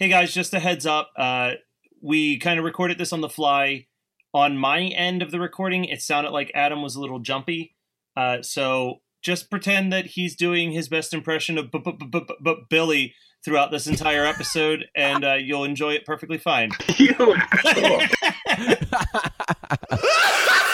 Hey guys, just a heads up. Uh, we kind of recorded this on the fly. On my end of the recording, it sounded like Adam was a little jumpy. Uh, so just pretend that he's doing his best impression of Billy throughout this entire episode, and uh, you'll enjoy it perfectly fine. You asshole.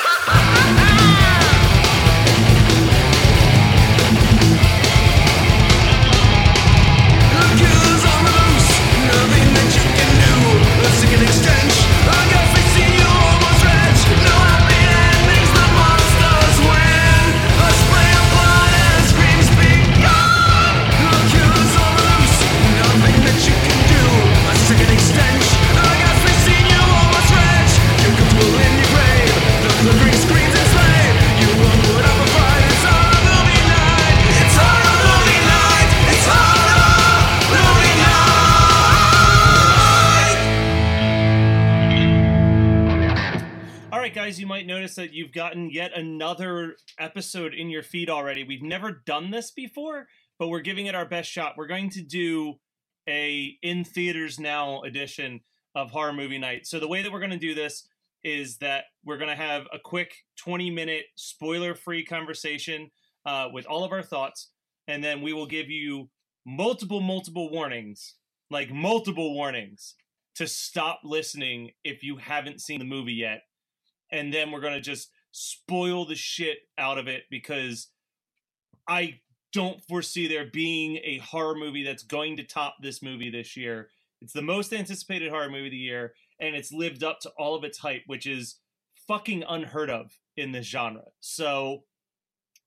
guys, you might notice that you've gotten yet another episode in your feed already. We've never done this before, but we're giving it our best shot. We're going to do a in theaters now edition of Horror Movie Night. So the way that we're going to do this is that we're going to have a quick 20 minute spoiler free conversation uh, with all of our thoughts, and then we will give you multiple, multiple warnings, like multiple warnings, to stop listening if you haven't seen the movie yet and then we're gonna just spoil the shit out of it because I don't foresee there being a horror movie that's going to top this movie this year. It's the most anticipated horror movie of the year, and it's lived up to all of its hype, which is fucking unheard of in this genre. So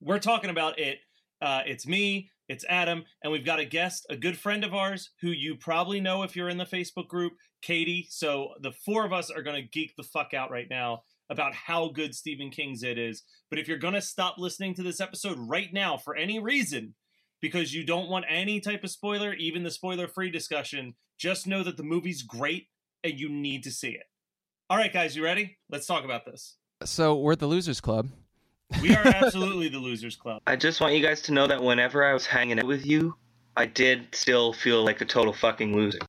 we're talking about it. Uh, it's me, it's Adam, and we've got a guest, a good friend of ours who you probably know if you're in the Facebook group, Katie. So the four of us are going to geek the fuck out right now about how good Stephen King's It is. But if you're going to stop listening to this episode right now for any reason, because you don't want any type of spoiler, even the spoiler free discussion, just know that the movie's great and you need to see it. All right, guys, you ready? Let's talk about this. So we're at the Losers Club. We are absolutely the Losers Club. I just want you guys to know that whenever I was hanging out with you, I did still feel like a total fucking loser.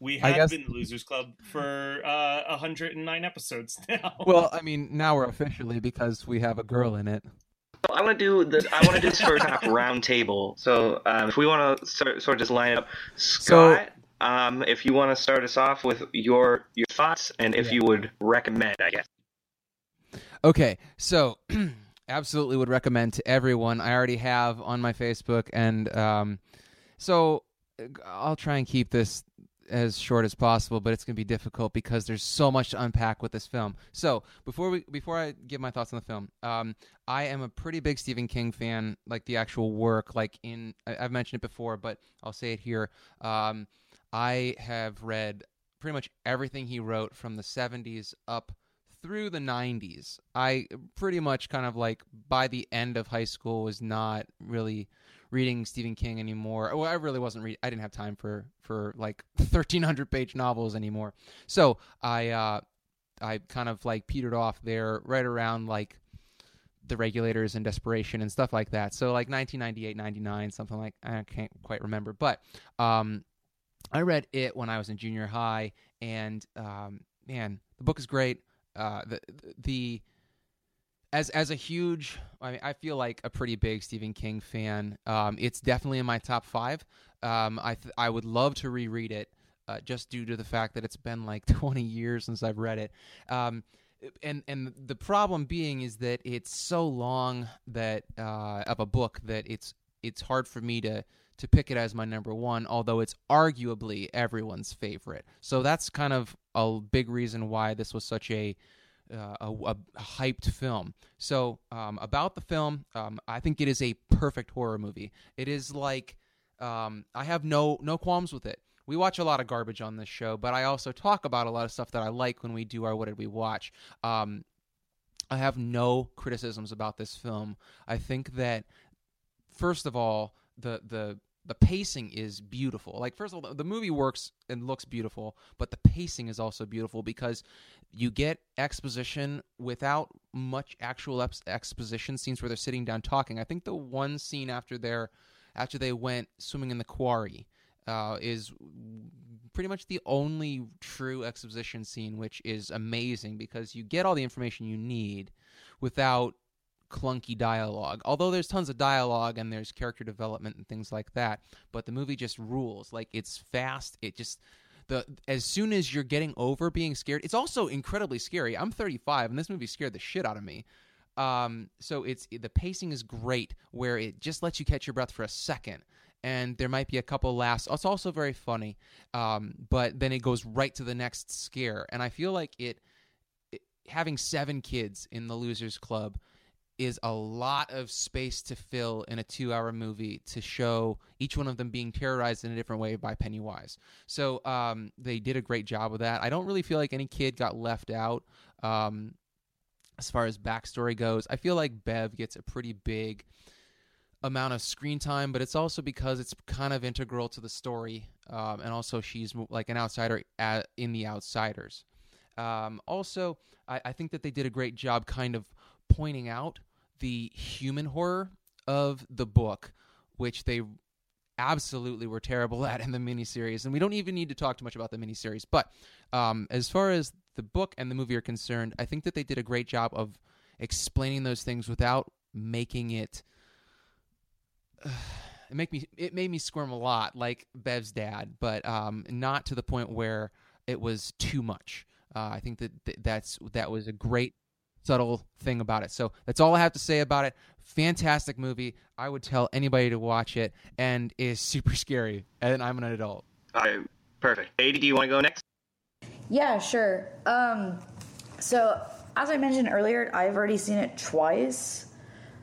We have guess- been the Losers Club for uh, 109 episodes now. Well, I mean, now we're officially because we have a girl in it. I want to do the I want to do this first half round table. So um, if we want to sort, sort of just line it up, Scott, um, if you want to start us off with your your thoughts and if Yeah. you would recommend, I guess. Okay, so absolutely would recommend to everyone. I already have on my Facebook, and um, so uh, I'll try and keep this as short as possible, but it's going to be difficult because there's so much to unpack with this film. So before we before I give my thoughts on the film, um, I am a pretty big Stephen King fan, like the actual work. Like in I, I've mentioned it before, but I'll say it here. Um, I have read pretty much everything he wrote from the 70s up through the 90s. I pretty much kind of like by the end of high school was not really reading Stephen King anymore. Well, I really wasn't reading. I didn't have time for for like 1300 page novels anymore. So I uh, I kind of like petered off there right around like the regulators and desperation and stuff like that. So like 1998, 99, something like I can't quite remember, but um, I read it when I was in junior high, and um, man, the book is great. Uh, the the as as a huge, I mean, I feel like a pretty big Stephen King fan. Um, it's definitely in my top five. Um, I th- I would love to reread it, uh, just due to the fact that it's been like 20 years since I've read it. Um, and and the problem being is that it's so long that uh, of a book that it's it's hard for me to to pick it as my number one, although it's arguably everyone's favorite. So that's kind of a big reason why this was such a uh, a, a, hyped film. So um, about the film, um, I think it is a perfect horror movie. It is like um, I have no no qualms with it. We watch a lot of garbage on this show, but I also talk about a lot of stuff that I like when we do our What Did We Watch. Um, I have no criticisms about this film. I think that first of all, the the the pacing is beautiful. Like first of all, the movie works and looks beautiful, but the pacing is also beautiful because you get exposition without much actual ex- exposition scenes where they're sitting down talking. I think the one scene after their after they went swimming in the quarry uh, is pretty much the only true exposition scene, which is amazing because you get all the information you need without clunky dialogue. Although there's tons of dialogue and there's character development and things like that, but the movie just rules. Like it's fast. It just the as soon as you're getting over being scared, it's also incredibly scary. I'm 35 and this movie scared the shit out of me. Um, so it's the pacing is great where it just lets you catch your breath for a second. And there might be a couple laughs. It's also very funny, um, but then it goes right to the next scare. And I feel like it, it having seven kids in the Losers Club is a lot of space to fill in a two hour movie to show each one of them being terrorized in a different way by Pennywise. So um, they did a great job with that. I don't really feel like any kid got left out um, as far as backstory goes. I feel like Bev gets a pretty big amount of screen time, but it's also because it's kind of integral to the story. Um, and also, she's like an outsider at, in The Outsiders. Um, also, I, I think that they did a great job kind of pointing out the human horror of the book, which they absolutely were terrible at in the miniseries. And we don't even need to talk too much about the miniseries. But um, as far as the book and the movie are concerned, I think that they did a great job of explaining those things without making it. It make me it made me squirm a lot, like Bev's dad, but um, not to the point where it was too much. Uh, I think that th- that's that was a great subtle thing about it. So that's all I have to say about it. Fantastic movie. I would tell anybody to watch it, and is super scary. And I'm an adult. All right, perfect. Adi, do you want to go next? Yeah, sure. Um, so as I mentioned earlier, I've already seen it twice.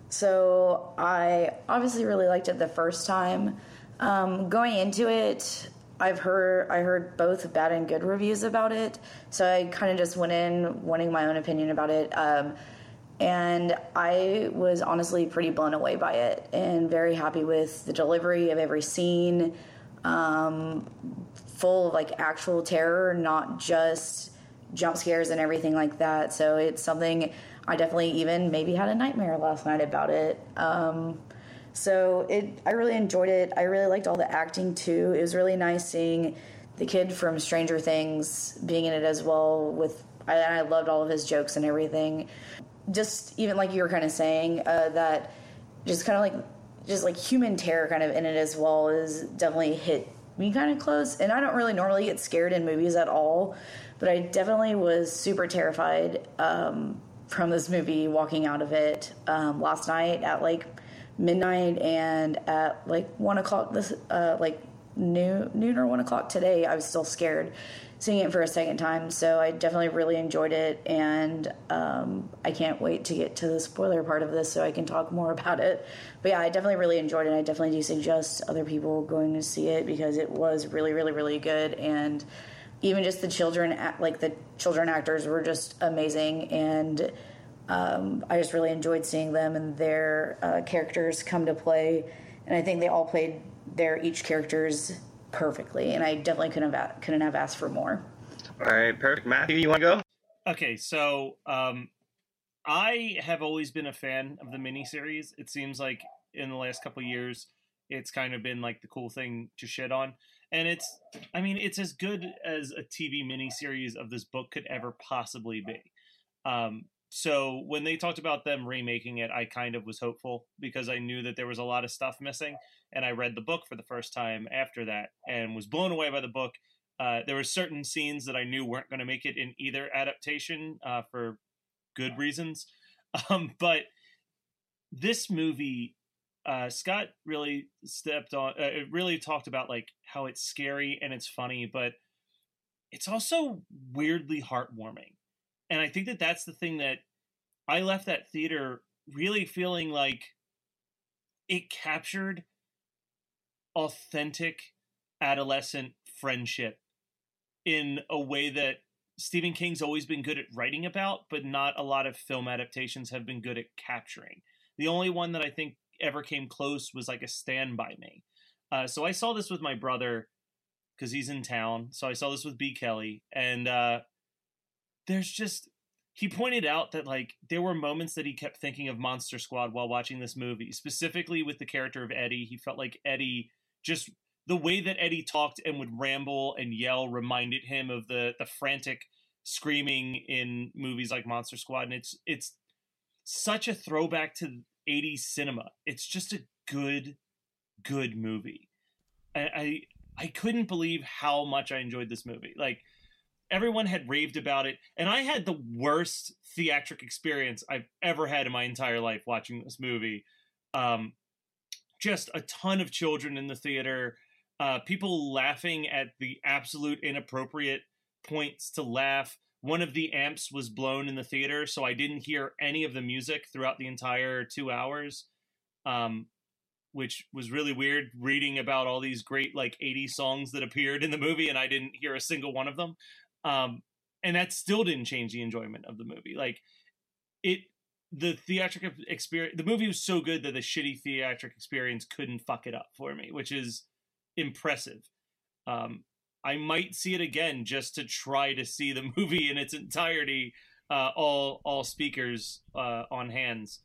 So I obviously really liked it the first time. Um, going into it, I've heard I heard both bad and good reviews about it, so I kind of just went in wanting my own opinion about it. Um, and I was honestly pretty blown away by it and very happy with the delivery of every scene, um, full of like actual terror, not just jump scares and everything like that. So it's something I definitely even maybe had a nightmare last night about it. Um, so it, I really enjoyed it. I really liked all the acting too. It was really nice seeing the kid from Stranger Things being in it as well. With I, I loved all of his jokes and everything. Just even like you were kind of saying uh, that, just kind of like just like human terror kind of in it as well is definitely hit me kind of close. And I don't really normally get scared in movies at all, but I definitely was super terrified um, from this movie walking out of it um, last night at like midnight and at like one o'clock this uh, like noon noon or one o'clock today i was still scared seeing it for a second time. So i definitely really enjoyed it and um, i can't wait to get to the spoiler part of this so i can talk more about it. But yeah i definitely really enjoyed it. I definitely do suggest other people going to see it because it was really really really good. And even just the children like the children actors were just amazing. And um, I just really enjoyed seeing them and their uh, characters come to play and I think they all played their each characters perfectly, and I definitely couldn't have couldn't have asked for more. All right, perfect. Matthew, you want to go? Okay, so um, I have always been a fan of the miniseries. It seems like in the last couple years, it's kind of been like the cool thing to shit on. And it's, I mean, it's as good as a TV miniseries of this book could ever possibly be. Um, so when they talked about them remaking it, I kind of was hopeful because I knew that there was a lot of stuff missing. And I read the book for the first time after that and was blown away by the book. Uh, there were certain scenes that I knew weren't going to make it in either adaptation uh, for good reasons. Um, but this movie, uh, Scott really stepped on. Uh, it really talked about like how it's scary and it's funny, but it's also weirdly heartwarming. And I think that that's the thing that I left that theater really feeling like it captured authentic adolescent friendship in a way that Stephen King's always been good at writing about, but not a lot of film adaptations have been good at capturing. The only one that I think ever came close was like a Stand By Me. Uh, so I saw this with my brother because he's in town. So I saw this with B. Kelly, and uh, there's just he pointed out that like there were moments that he kept thinking of Monster Squad while watching this movie, specifically with the character of Eddie. He felt like Eddie just the way that Eddie talked and would ramble and yell reminded him of the the frantic screaming in movies like Monster Squad, and it's it's such a throwback to 80s cinema. It's just a good, good movie. I, I I couldn't believe how much I enjoyed this movie. Like everyone had raved about it, and I had the worst theatric experience I've ever had in my entire life watching this movie. Um, just a ton of children in the theater uh, people laughing at the absolute inappropriate points to laugh. One of the amps was blown in the theater, so I didn't hear any of the music throughout the entire two hours, um, which was really weird. Reading about all these great like 80 songs that appeared in the movie, and I didn't hear a single one of them. Um, and that still didn't change the enjoyment of the movie. Like it, the theatrical experience, the movie was so good that the shitty theatrical experience couldn't fuck it up for me, which is impressive. Um, I might see it again just to try to see the movie in its entirety, uh, all all speakers uh, on hands.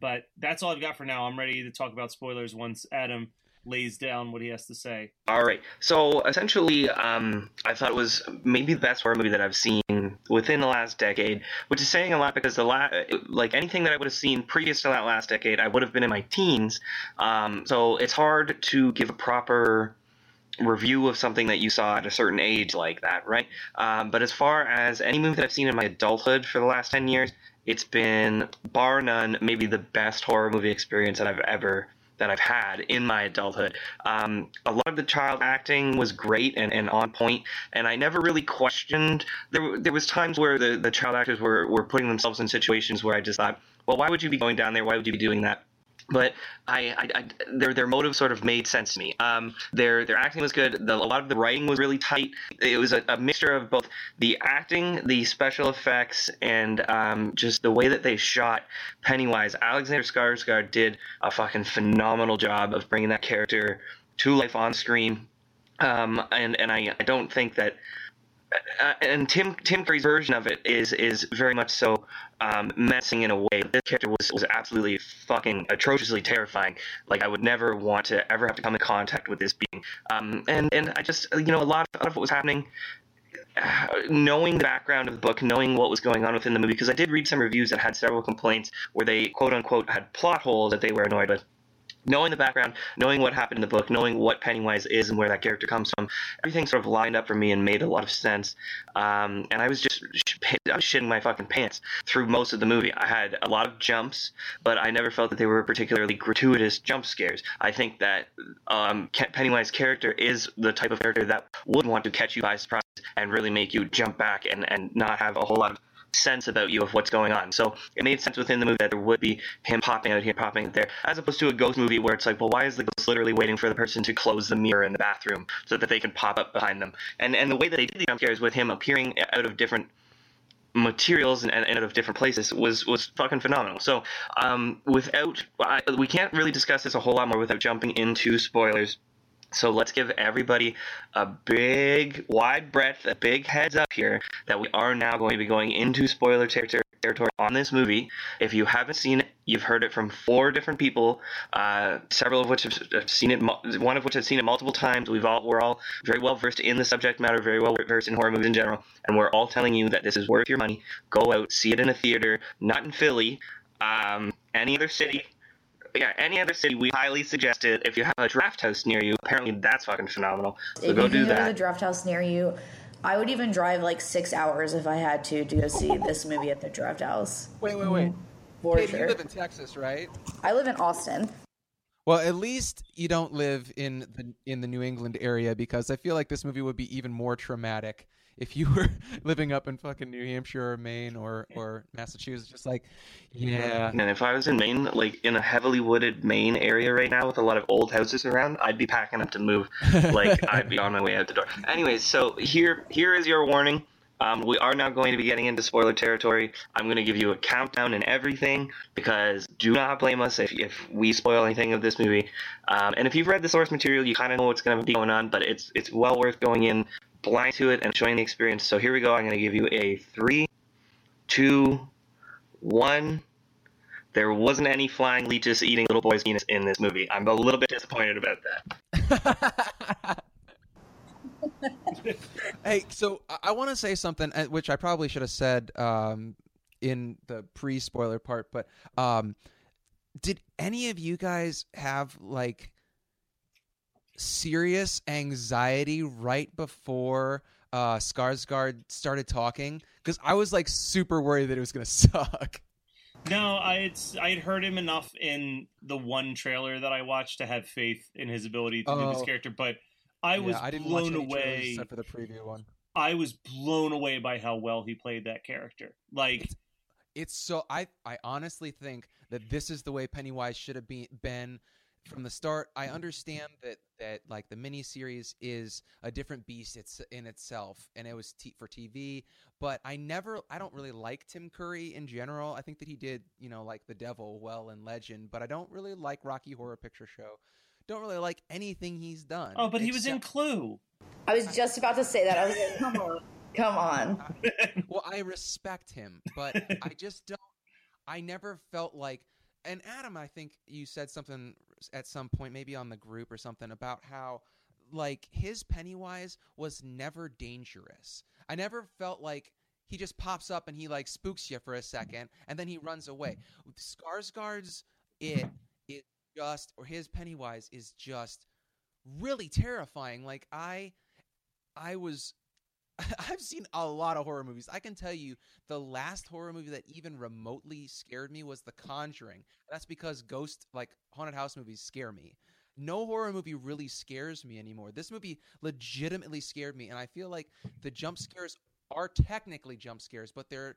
But that's all I've got for now. I'm ready to talk about spoilers once Adam lays down what he has to say. All right. So essentially, um, I thought it was maybe the best horror movie that I've seen within the last decade, which is saying a lot because the la- like anything that I would have seen previous to that last decade, I would have been in my teens. Um, so it's hard to give a proper review of something that you saw at a certain age like that, right? Um, but as far as any movie that I've seen in my adulthood for the last 10 years, it's been bar none maybe the best horror movie experience that I've ever that I've had in my adulthood. Um, a lot of the child acting was great and, and on point, and I never really questioned. There, there was times where the, the child actors were, were putting themselves in situations where I just thought, well, why would you be going down there? Why would you be doing that? But I, I, I, their their motive sort of made sense to me. Um, their their acting was good. The, a lot of the writing was really tight. It was a, a mixture of both the acting, the special effects, and um, just the way that they shot Pennywise. Alexander Skarsgård did a fucking phenomenal job of bringing that character to life on screen. Um, and and I, I don't think that uh, and Tim Tim Curry's version of it is is very much so um, messing in a way. This character was was absolutely fucking atrociously terrifying. Like I would never want to ever have to come in contact with this being. Um, and and I just you know a lot of what was happening. Uh, knowing the background of the book, knowing what was going on within the movie, because I did read some reviews that had several complaints where they quote unquote had plot holes that they were annoyed with knowing the background, knowing what happened in the book, knowing what Pennywise is and where that character comes from, everything sort of lined up for me and made a lot of sense. Um, and I was just I was shitting my fucking pants through most of the movie. I had a lot of jumps, but I never felt that they were particularly gratuitous jump scares. I think that um, Pennywise character is the type of character that would want to catch you by surprise and really make you jump back and, and not have a whole lot of sense about you of what's going on. So it made sense within the movie that there would be him popping out here, popping out there, as opposed to a ghost movie where it's like, well, why is the ghost literally waiting for the person to close the mirror in the bathroom so that they can pop up behind them? And and the way that they did the jump scares with him appearing out of different materials and, and out of different places was was fucking phenomenal. So um, without I, we can't really discuss this a whole lot more without jumping into spoilers. So let's give everybody a big, wide breadth, a big heads up here that we are now going to be going into spoiler territory territory on this movie. If you haven't seen it, you've heard it from four different people, uh, several of which have seen it, one of which has seen it multiple times. We've all we're all very well versed in the subject matter, very well versed in horror movies in general, and we're all telling you that this is worth your money. Go out, see it in a theater, not in Philly, um, any other city. Yeah, any other city, we highly suggest it. If you have a draft house near you, apparently that's fucking phenomenal. So if go do can go that. to the draft house near you, I would even drive like six hours if I had to to go see this movie at the draft house. Wait, wait, wait. Mm-hmm. For Kate, sure. you live in Texas, right? I live in Austin. Well, at least you don't live in the in the New England area because I feel like this movie would be even more traumatic if you were living up in fucking New Hampshire or Maine or or Massachusetts. Just like, yeah, And if I was in Maine, like in a heavily wooded Maine area right now with a lot of old houses around, I'd be packing up to move. Like I'd be on my way out the door. Anyways, so here here is your warning. Um, we are now going to be getting into spoiler territory. I'm going to give you a countdown and everything because do not blame us if, if we spoil anything of this movie. Um, and if you've read the source material, you kind of know what's going to be going on, but it's it's well worth going in blind to it and enjoying the experience. So here we go. I'm going to give you a three, two, one. There wasn't any flying leeches eating little boys' penis in this movie. I'm a little bit disappointed about that. hey, so I, want to say something, uh, which I probably should have said um, in the pre-spoiler part, but um, did any of you guys have like serious anxiety right before uh, Skarsgård started talking? Because I was like super worried that it was gonna suck. No, I had I had heard him enough in the one trailer that I watched to have faith in his ability to do this Oh. character, but I was I didn't blown away. except for the preview one. I was blown away by how well he played that character. Like, It's so I I honestly think that this is the way Pennywise should have been been from the start. I understand that that like the miniseries is a different beast it's in itself, and it was t- for TV. But I never I don't really like Tim Curry in general. I think that he did you know like the Devil well in Legend, but I don't really like Rocky Horror Picture Show. Don't really like anything he's done. oh, but he was in except- Clue. I was just about to say that. I was like, come on, come on. well, I respect him, but I just don't. I never felt like. And Adam, I think you said something at some point, maybe on the group or something, about how like his Pennywise was never dangerous. I never felt like he just pops up and he like spooks you for a second and then he runs away. Skarsgård's it is just or his Pennywise is just really terrifying. Like I I was I've seen a lot of horror movies. I can tell you the last horror movie that even remotely scared me was The Conjuring. That's because ghost like haunted house movies scare me. No horror movie really scares me anymore. This movie legitimately scared me and I feel like the jump scares are technically jump scares, but they're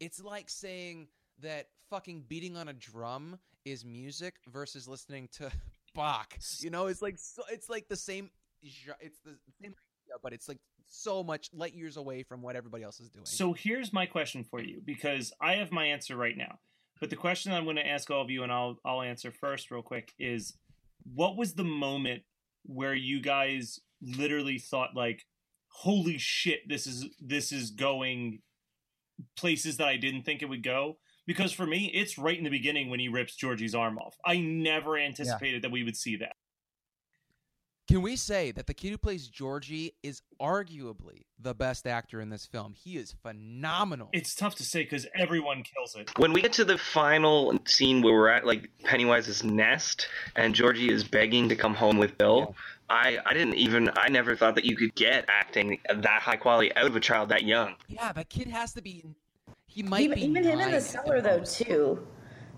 it's like saying that fucking beating on a drum is music versus listening to Bach. You know, it's like so, it's like the same it's the same idea, but it's like so much light years away from what everybody else is doing. So here's my question for you because I have my answer right now. But the question I'm going to ask all of you, and I'll I'll answer first real quick, is what was the moment where you guys literally thought like, "Holy shit, this is this is going places that I didn't think it would go"? Because for me, it's right in the beginning when he rips Georgie's arm off. I never anticipated that we would see that. Can we say that the kid who plays Georgie is arguably the best actor in this film? He is phenomenal. It's tough to say because everyone kills it. When we get to the final scene where we're at like Pennywise's nest and Georgie is begging to come home with Bill, I, I didn't even I never thought that you could get acting that high quality out of a child that young. yeah, that kid has to be. He might Even, be even him in the cellar though too.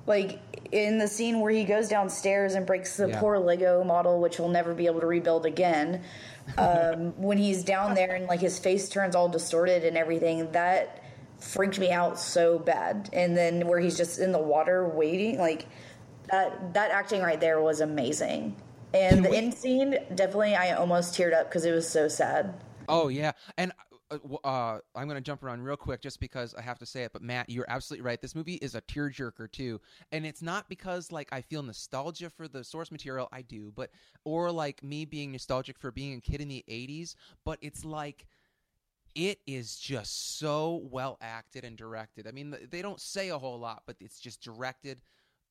Like in the scene where he goes downstairs and breaks the Yeah. poor Lego model, which he'll never be able to rebuild again. Um, when he's down there and like his face turns all distorted and everything, that freaked me out so bad. And then where he's just in the water waiting, like that that acting right there was amazing. And Can the we- end scene, definitely, I almost teared up because it was so sad. Oh yeah, and uh, I'm going to jump around real quick just because I have to say it. But Matt, you're absolutely right. This movie is a tearjerker too, and it's not because like I feel nostalgia for the source material. I do, but or like me being nostalgic for being a kid in the '80s. But it's like it is just so well acted and directed. I mean, they don't say a whole lot, but it's just directed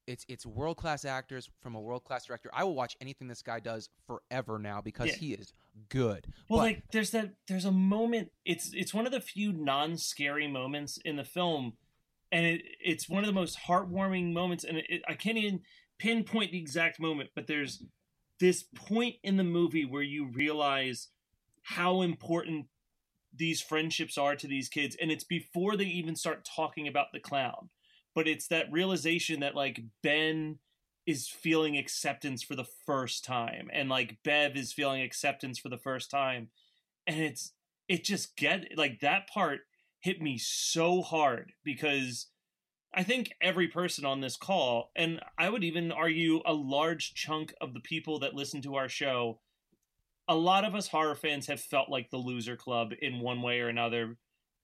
it's it's world class actors from a world class director. I will watch anything this guy does forever now because Yeah. he is good. Well, But- like there's that there's a moment. It's it's one of the few non scary moments in the film, and it, it's one of the most heartwarming moments. And it, I can't even pinpoint the exact moment, but there's this point in the movie where you realize how important these friendships are to these kids, and it's before they even start talking about the clown. But it's that realization that like Ben is feeling acceptance for the first time and like bev is feeling acceptance for the first time and it's it just get like that part hit me so hard because i think every person on this call and i would even argue a large chunk of the people that listen to our show a lot of us horror fans have felt like the loser club in one way or another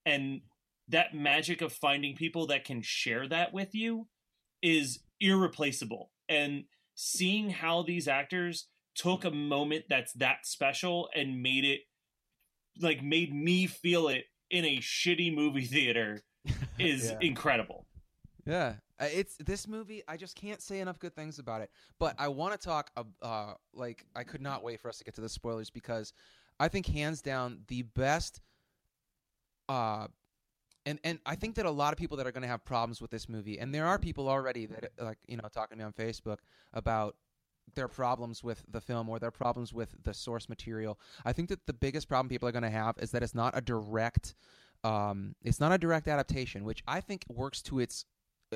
and that magic of finding people that can share that with you is irreplaceable and seeing how these actors took a moment that's that special and made it like made me feel it in a shitty movie theater is Yeah. incredible Yeah, Uh, it's this movie. I just can't say enough good things about it. But I want to talk. ab- Uh, like I could not wait for us to get to the spoilers because I think hands down the best. Uh, and and I think that a lot of people that are going to have problems with this movie, and there are people already that like you know talking to me on Facebook about their problems with the film or their problems with the source material. I think that the biggest problem people are going to have is that it's not a direct. Um, it's not a direct adaptation, which I think works to its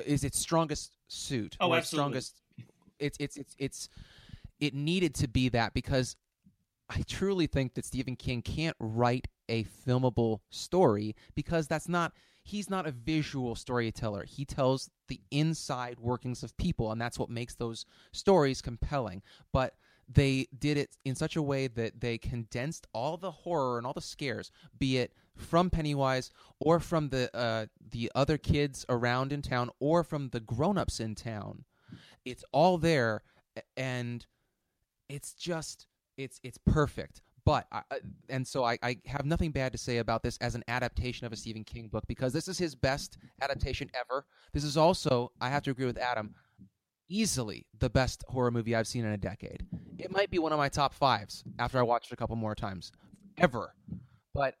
is its strongest suit. Oh, or its absolutely. strongest. It's it's it's it's it needed to be that because I truly think that Stephen King can't write a filmable story because that's not he's not a visual storyteller. He tells the inside workings of people and that's what makes those stories compelling. But they did it in such a way that they condensed all the horror and all the scares, be it from Pennywise or from the uh, the other kids around in town or from the grown-ups in town. It's all there and it's just it's it's perfect. But I, and so I, I have nothing bad to say about this as an adaptation of a Stephen King book because this is his best adaptation ever. This is also I have to agree with Adam, easily the best horror movie I've seen in a decade. It might be one of my top fives after I watched it a couple more times, ever. But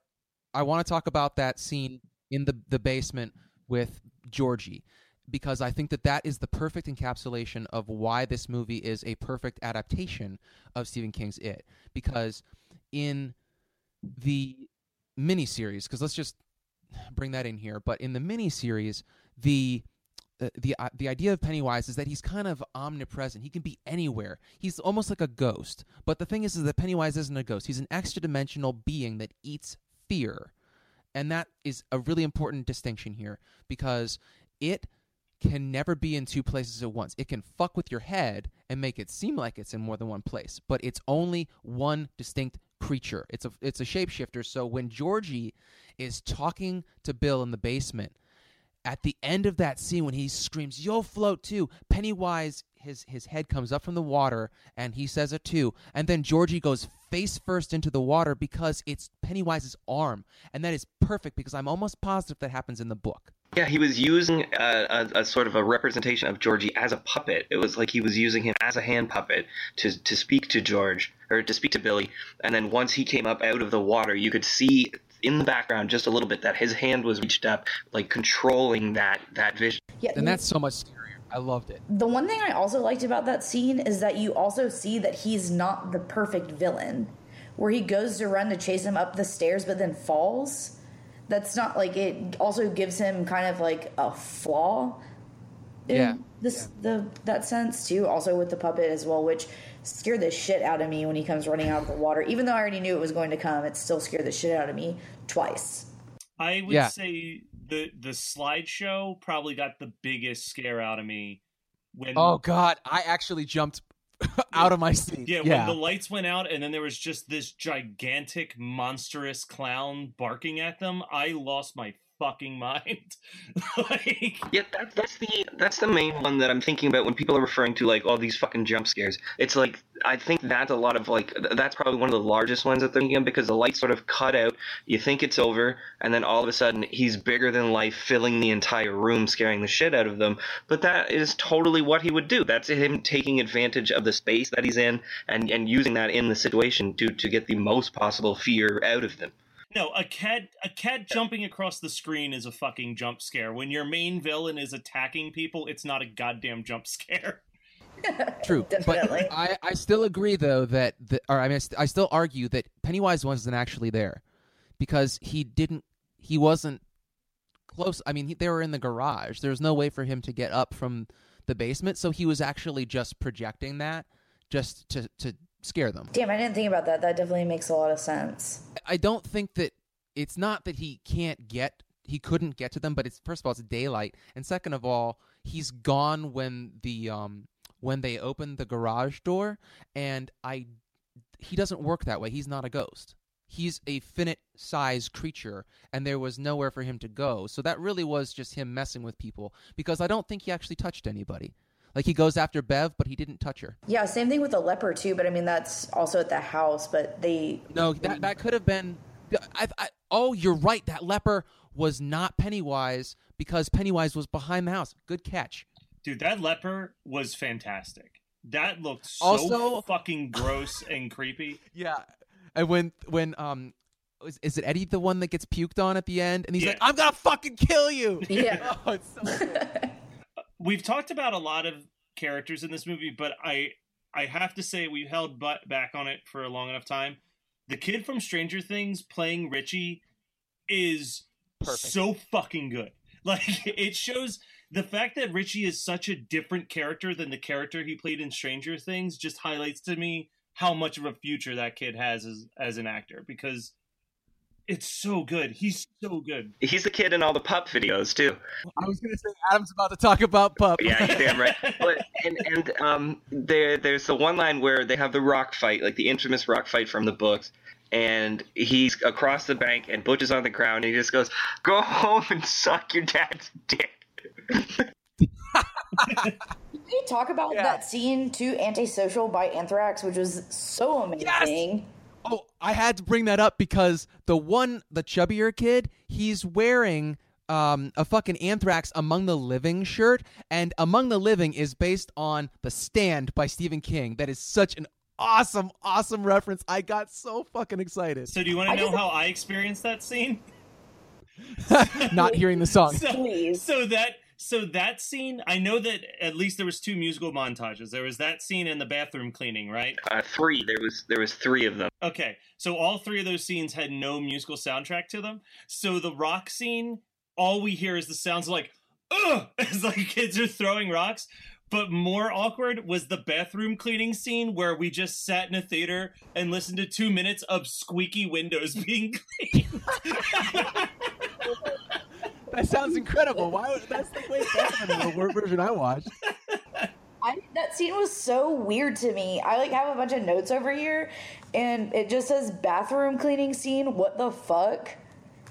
I want to talk about that scene in the the basement with Georgie because I think that that is the perfect encapsulation of why this movie is a perfect adaptation of Stephen King's It. Because in the miniseries, because let's just bring that in here, but in the miniseries, the the uh, the idea of Pennywise is that he's kind of omnipresent. He can be anywhere. He's almost like a ghost. But the thing is, is that Pennywise isn't a ghost. He's an extra dimensional being that eats fear, and that is a really important distinction here because it can never be in two places at once. It can fuck with your head and make it seem like it's in more than one place, but it's only one distinct creature. It's a it's a shapeshifter. So when Georgie is talking to Bill in the basement, at the end of that scene when he screams you'll float too pennywise his his head comes up from the water and he says it too and then georgie goes face first into the water because it's pennywise's arm and that is perfect because i'm almost positive that happens in the book Yeah, he was using a, a, a sort of a representation of Georgie as a puppet. It was like he was using him as a hand puppet to to speak to George or to speak to Billy. And then once he came up out of the water, you could see in the background just a little bit that his hand was reached up, like controlling that that vision. Yeah, and that's so much scarier i loved it The one thing I also liked about that scene is that you also see that he's not the perfect villain. Where he goes to run to chase him up the stairs but then falls. That's not like it also gives him kind of like a flaw in Yeah. this the that sense too, also with the puppet as well, which scared the shit out of me when he comes running out of the water. Even though I already knew it was going to come, it still scared the shit out of me twice. i would Yeah. say the the slideshow probably got the biggest scare out of me when oh god i actually jumped out of my seat. Yeah, Yeah, when the lights went out and then there was just this gigantic, monstrous clown barking at them, I lost my fucking mind. like, Yeah, that, that's the that's the main one that I'm thinking about when people are referring to like all these fucking jump scares. It's like I think that's a lot of like that's probably one of the largest ones that they're thinking of because the lights sort of cut out. You think it's over, and then all of a sudden he's bigger than life, filling the entire room, scaring the shit out of them. But that is totally what he would do. That's him taking advantage of the space that he's in and and using that in the situation to to get the most possible fear out of them. No, a cat a cat jumping across the screen is a fucking jump scare. When your main villain is attacking people, it's not a goddamn jump scare. true. Definitely. But I, I still agree though that the, or I mean I, still argue that Pennywise wasn't actually there because he didn't he wasn't close. I mean he, they were in the garage. There's no way for him to get up from the basement, so he was actually just projecting that just to to scare them. Damn, I didn't think about that. That definitely makes a lot of sense. I don't think that it's not that he can't get he couldn't get to them, but it's first of all it's daylight, and second of all he's gone when the um when they open the garage door, and I he doesn't work that way. He's not a ghost. He's a finite size creature, and there was nowhere for him to go. So that really was just him messing with people because I don't think he actually touched anybody. Like he goes after Bev, but he didn't touch her. Yeah, same thing with the leper too. But I mean, that's also at the house. But they No, that that could have been. I, I, oh, you're right. That leper was not Pennywise because Pennywise was behind the house. Good catch. Dude, that leper was fantastic. That looked so Also- fucking gross and creepy. Yeah, and when when um, is, is it Eddie the one that gets puked on at the end? And he's Yeah. like, "I'm gonna fucking kill you." Yeah. oh, it's so good. We've talked about a lot of characters in this movie, but I I have to say we held butt back on it for a long enough time. The kid from Stranger Things playing Richie is Perfect. so fucking good. Like it shows the fact that Richie is such a different character than the character he played in Stranger Things just highlights to me how much of a future that kid has as as an actor because it's so good. He's so good. He's the kid in all the pup videos too. I was gonna say Adam's about to talk about pup. Yeah, you're damn right. But, and and um, there there's the one line where they have the rock fight, like the infamous rock fight from the books, and he's across the bank, and Butch is on the ground, and he just goes, "Go home and suck your dad's dick." we talk about Yeah. that scene too, "Antisocial" by Anthrax, which was so amazing. Oh, I had to bring that up because the one, the chubbier kid, he's wearing um, a fucking Anthrax Among the Living shirt, and Among the Living is based on The Stand by Stephen King. That is such an awesome, awesome reference. I got so fucking excited. So do you want to know just- how I experienced that scene? Not hearing the song. So, so that so that scene, I know that at least there was two musical montages. There was that scene in the bathroom cleaning, right? Uh, three. There was there was three of them. Okay, so all three of those scenes had no musical soundtrack to them. So the rock scene, all we hear is the sounds like ugh, as like kids are throwing rocks. But more awkward was the bathroom cleaning scene where we just sat in a theater and listened to two minutes of squeaky windows being cleaned. That sounds incredible. Why? would- That's the way better than the word version I watched. I, that scene was so weird to me. I like have a bunch of notes over here, and it just says bathroom cleaning scene. What the fuck?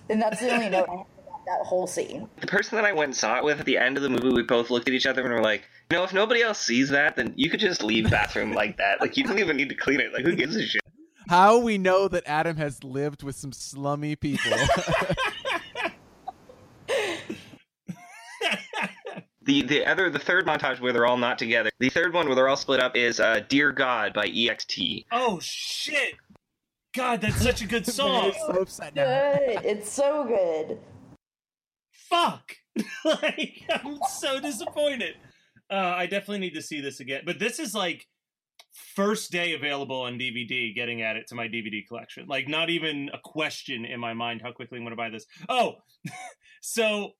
And that's the only note I have about that whole scene. The person that I went and saw it with at the end of the movie, we both looked at each other and were like, "You know, if nobody else sees that, then you could just leave bathroom like that. Like you don't even need to clean it. Like who gives a shit?" How we know that Adam has lived with some slummy people. The the other the third montage where they're all not together. The third one where they're all split up is uh, "Dear God" by XTC. oh shit! God, that's such a good song. so upset now. Good. It's so good. fuck like i'm so disappointed uh i definitely need to see this again but this is like first day available on dvd getting at it to my dvd collection like not even a question in my mind how quickly i'm going to buy this oh so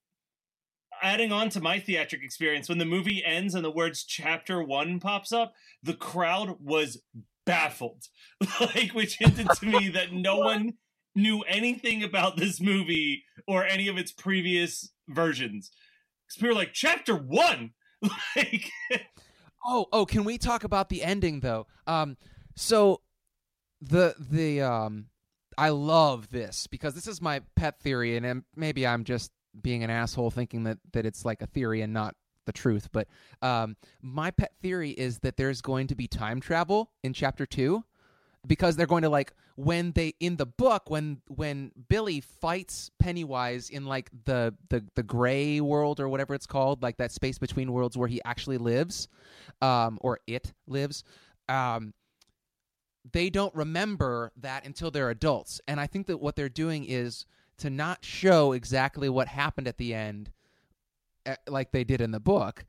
adding on to my theatric experience when the movie ends and the words chapter one pops up the crowd was baffled like which hinted to me that no one knew anything about this movie or any of its previous versions. Because we were like, chapter one! like, Oh, oh, can we talk about the ending though? Um, so the the um, I love this because this is my pet theory, and um, maybe I'm just being an asshole thinking that that it's like a theory and not the truth. But um, my pet theory is that there's going to be time travel in chapter two because they're going to like when they in the book when when Billy fights Pennywise in like the the the gray world or whatever it's called like that space between worlds where he actually lives um or it lives um they don't remember that until they're adults and I think that what they're doing is to not show exactly what happened at the end eh, like they did in the book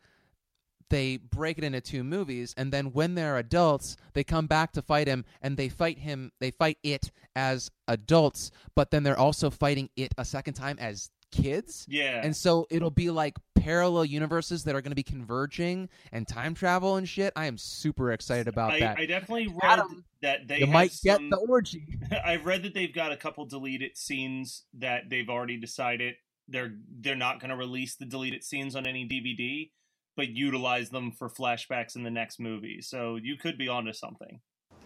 they break it into two movies and then when they're adults they come back to fight him and they fight him they fight it as adults but then they're also fighting it a second time as kids Yeah. and so it'll be like parallel universes that are going to be converging and time travel and shit i am super excited about I, that I definitely read Adam, that they you have might get the orgy I've read that they've got a couple deleted scenes that they've already decided they're they're not going to release the deleted scenes on any DVD, but utilize them for flashbacks in the next movie. So you could be onto something.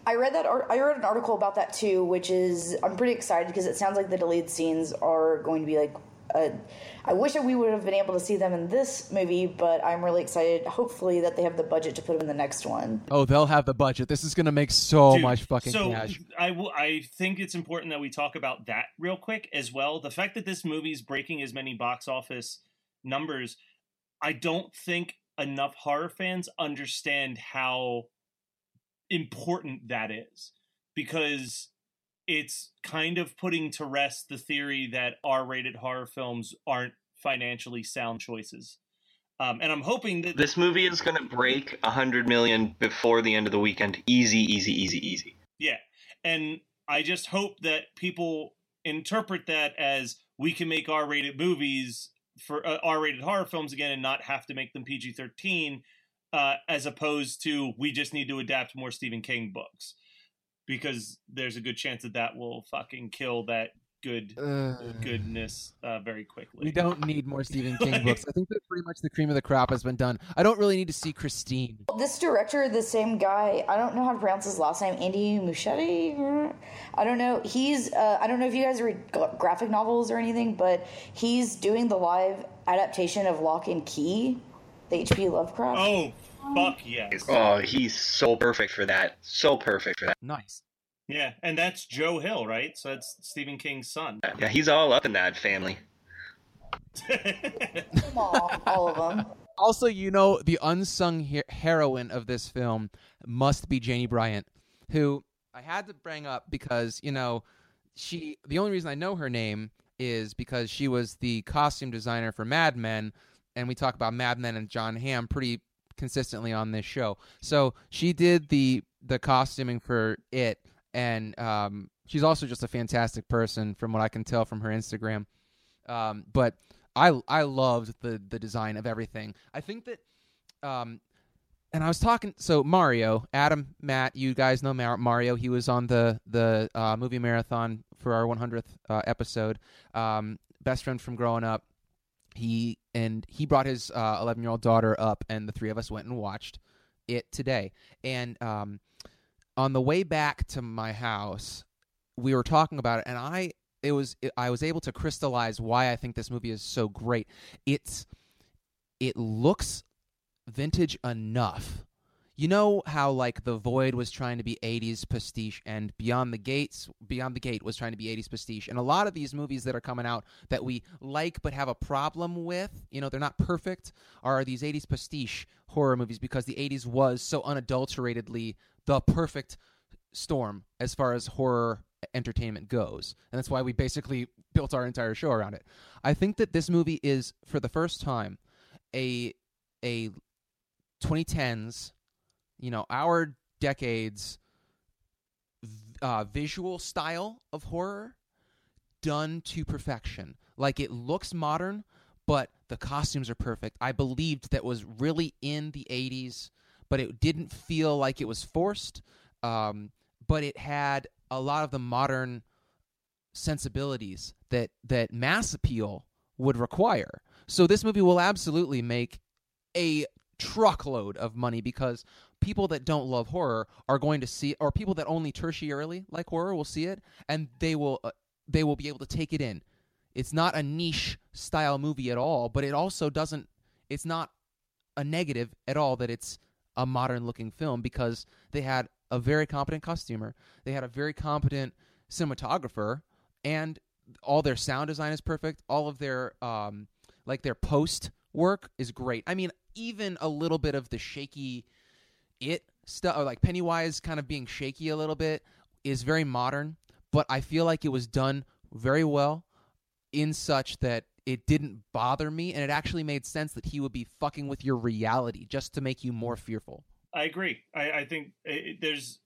I read that. I read an article about that too, which is I'm pretty excited because it sounds like the deleted scenes are going to be like. Uh, I wish that we would have been able to see them in this movie, but I'm really excited. Hopefully, that they have the budget to put them in the next one. oh they'll have the budget this is going to make so Dude, much fucking so cash I will. I think it's important that we talk about that real quick as well. The fact that this movie's breaking as many box office numbers, I don't think enough horror fans understand how important that is because it's kind of putting to rest the theory that R-rated horror films aren't financially sound choices. Um, and I'm hoping that This movie is going to break 100 million before the end of the weekend. Easy, easy, easy, easy. Yeah. And I just hope that people interpret that as we can make R rated movies for uh, R rated horror films again and not have to make them PG 13, uh, as opposed to we just need to adapt more Stephen King books. Because there's a good chance that that will fucking kill that good Ugh. goodness uh, very quickly. We don't need more Stephen King books. I think that pretty much the cream of the crop has been done. I don't really need to see Christine. This director, the same guy, I don't know how to pronounce his last name, Andy Muschietti. I don't know. He's, uh, I don't know if you guys read graphic novels or anything, but he's doing the live adaptation of Locke and Key, the H.P. Lovecraft. Oh, fuck yes. Oh, he's so perfect for that. So perfect for that. Nice. Yeah, and that's Joe Hill, right? So that's Stephen King's son. Yeah, he's all up in that family. Aw, all of them. Also, you know, the unsung he- heroine of this film must be Janie Bryant, who I had to bring up because, you know, she the only reason I know her name is because she was the costume designer for Mad Men, and we talk about Mad Men and Jon Hamm pretty consistently on this show. So she did the the costuming for it, and um, she's also just a fantastic person from what I can tell from her Instagram. Um, but I I loved the the design of everything. I think that um and I was talking so Mario, Adam, Matt, you guys know Mar- Mario. He was on the the uh, movie marathon for our 100th uh, episode. Um, best friend from growing up. He and he brought his 11 year old daughter up, and the three of us went and watched it today. And um, on the way back to my house, we were talking about it, and I it was it, I was able to crystallize why I think this movie is so great. It's it looks vintage enough. You know how like The Void was trying to be 80s pastiche and Beyond the Gates Beyond the Gate was trying to be 80s pastiche and a lot of these movies that are coming out that we like but have a problem with, you know, they're not perfect are these 80s pastiche horror movies because the 80s was so unadulteratedly the perfect storm as far as horror entertainment goes. And that's why we basically built our entire show around it. I think that this movie is for the first time a a 2010s, you know, our decades uh, visual style of horror done to perfection. Like it looks modern, but the costumes are perfect. I believed that was really in the 80s, but it didn't feel like it was forced. Um, but it had a lot of the modern sensibilities that that mass appeal would require. So this movie will absolutely make a truckload of money because people that don't love horror are going to see or people that only tertiarily like horror will see it and they will uh, they will be able to take it in. It's not a niche style movie at all but it also doesn't it's not a negative at all that it's a modern looking film because they had a very competent costumer they had a very competent cinematographer and all their sound design is perfect all of their um like their post work is great. I mean even a little bit of the shaky it stuff or like pennywise kind of being shaky a little bit is very modern but i feel like it was done very well in such that it didn't bother me and it actually made sense that he would be fucking with your reality just to make you more fearful I agree. I, I think it, there's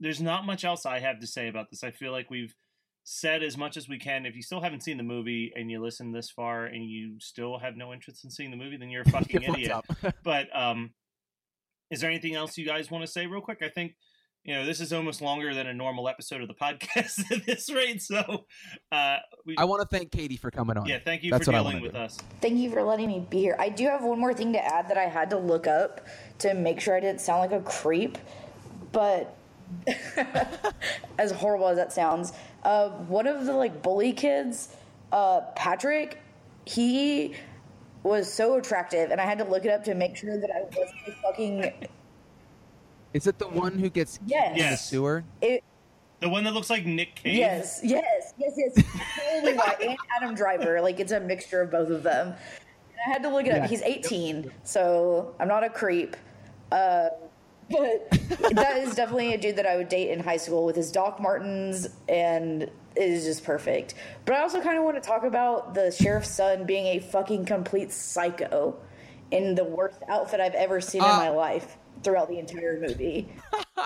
there's not much else I have to say about this. I feel like we've said as much as we can. If you still haven't seen the movie and you listen this far and you still have no interest in seeing the movie, then you're a fucking idiot. But um, is there anything else you guys want to say real quick? I think you know this is almost longer than a normal episode of the podcast at this rate. So uh, we, i want to thank katie for coming on yeah, thank you That's for what I dealing with do. us. Thank you for letting me be here. I do have one more thing to add that I had to look up to make sure I didn't sound like a creep, but as horrible as that sounds, uh, one of the like bully kids, uh, Patrick, he was so attractive, and I had to look it up to make sure that I wasn't fucking is it the one who gets yes, in the sewer It, The one that looks like Nic Cage. Yes, yes, yes, yes. Totally right. And Adam Driver. Like it's a mixture of both of them. And I had to look it up. He's 18, so I'm not a creep. Uh, but that is definitely a dude that I would date in high school with his Doc Martens, and it is just perfect. But I also kind of want to talk about the sheriff's son being a fucking complete psycho in the worst outfit I've ever seen in Uh, my life throughout the entire movie.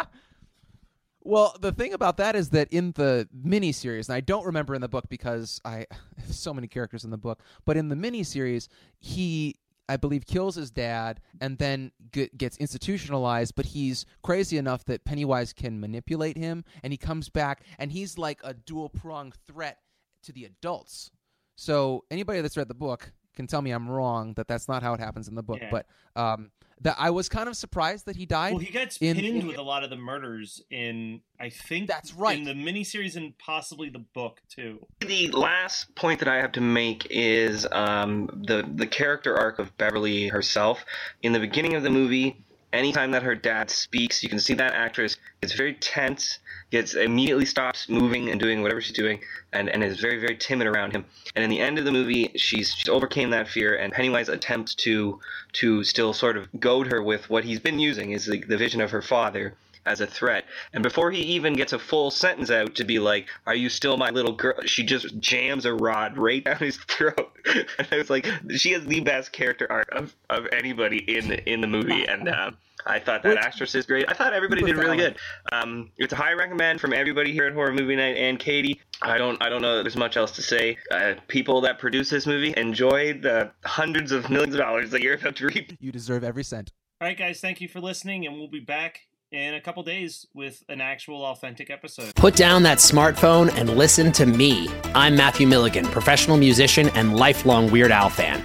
Well, the thing about that is that in the miniseries, and I don't remember in the book because I so many characters in the book, but in the miniseries, he I believe kills his dad and then g- gets institutionalized, but he's crazy enough that Pennywise can manipulate him and he comes back and he's like a dual-pronged threat to the adults. So anybody that's read the book can tell me I'm wrong that that's not how it happens in the book, Yeah. but um that I was kind of surprised that he died. Well, he gets in- pinned in- with a lot of the murders in, I think That's right. in the miniseries and possibly the book too. The last point that I have to make is um, the the character arc of Beverly herself. In the beginning of the movie, anytime that her dad speaks, you can see that actress gets very tense, gets immediately stops moving and doing whatever she's doing, and, and is very very timid around him. And in the end of the movie, she's she's overcame that fear, and Pennywise attempts to to still sort of goad her with what he's been using is the, the vision of her father as a threat. And before he even gets a full sentence out to be like, "Are you still my little girl?" she just jams a rod right down his throat. and I was like, she has the best character arc of, of anybody in in the movie, and uh, I thought that Which- actress is great. I thought everybody did really good. Um, it's a high recommend from everybody here at Horror Movie Night and Katie. I don't I don't know that there's much else to say. Uh, people that produce this movie enjoy the hundreds of millions of dollars that you're about to reap. you deserve every cent. All right, guys, thank you for listening, and we'll be back in a couple days with an actual authentic episode. Put down that smartphone and listen to me. I'm Matthew Milligan, professional musician and lifelong Weird Al fan.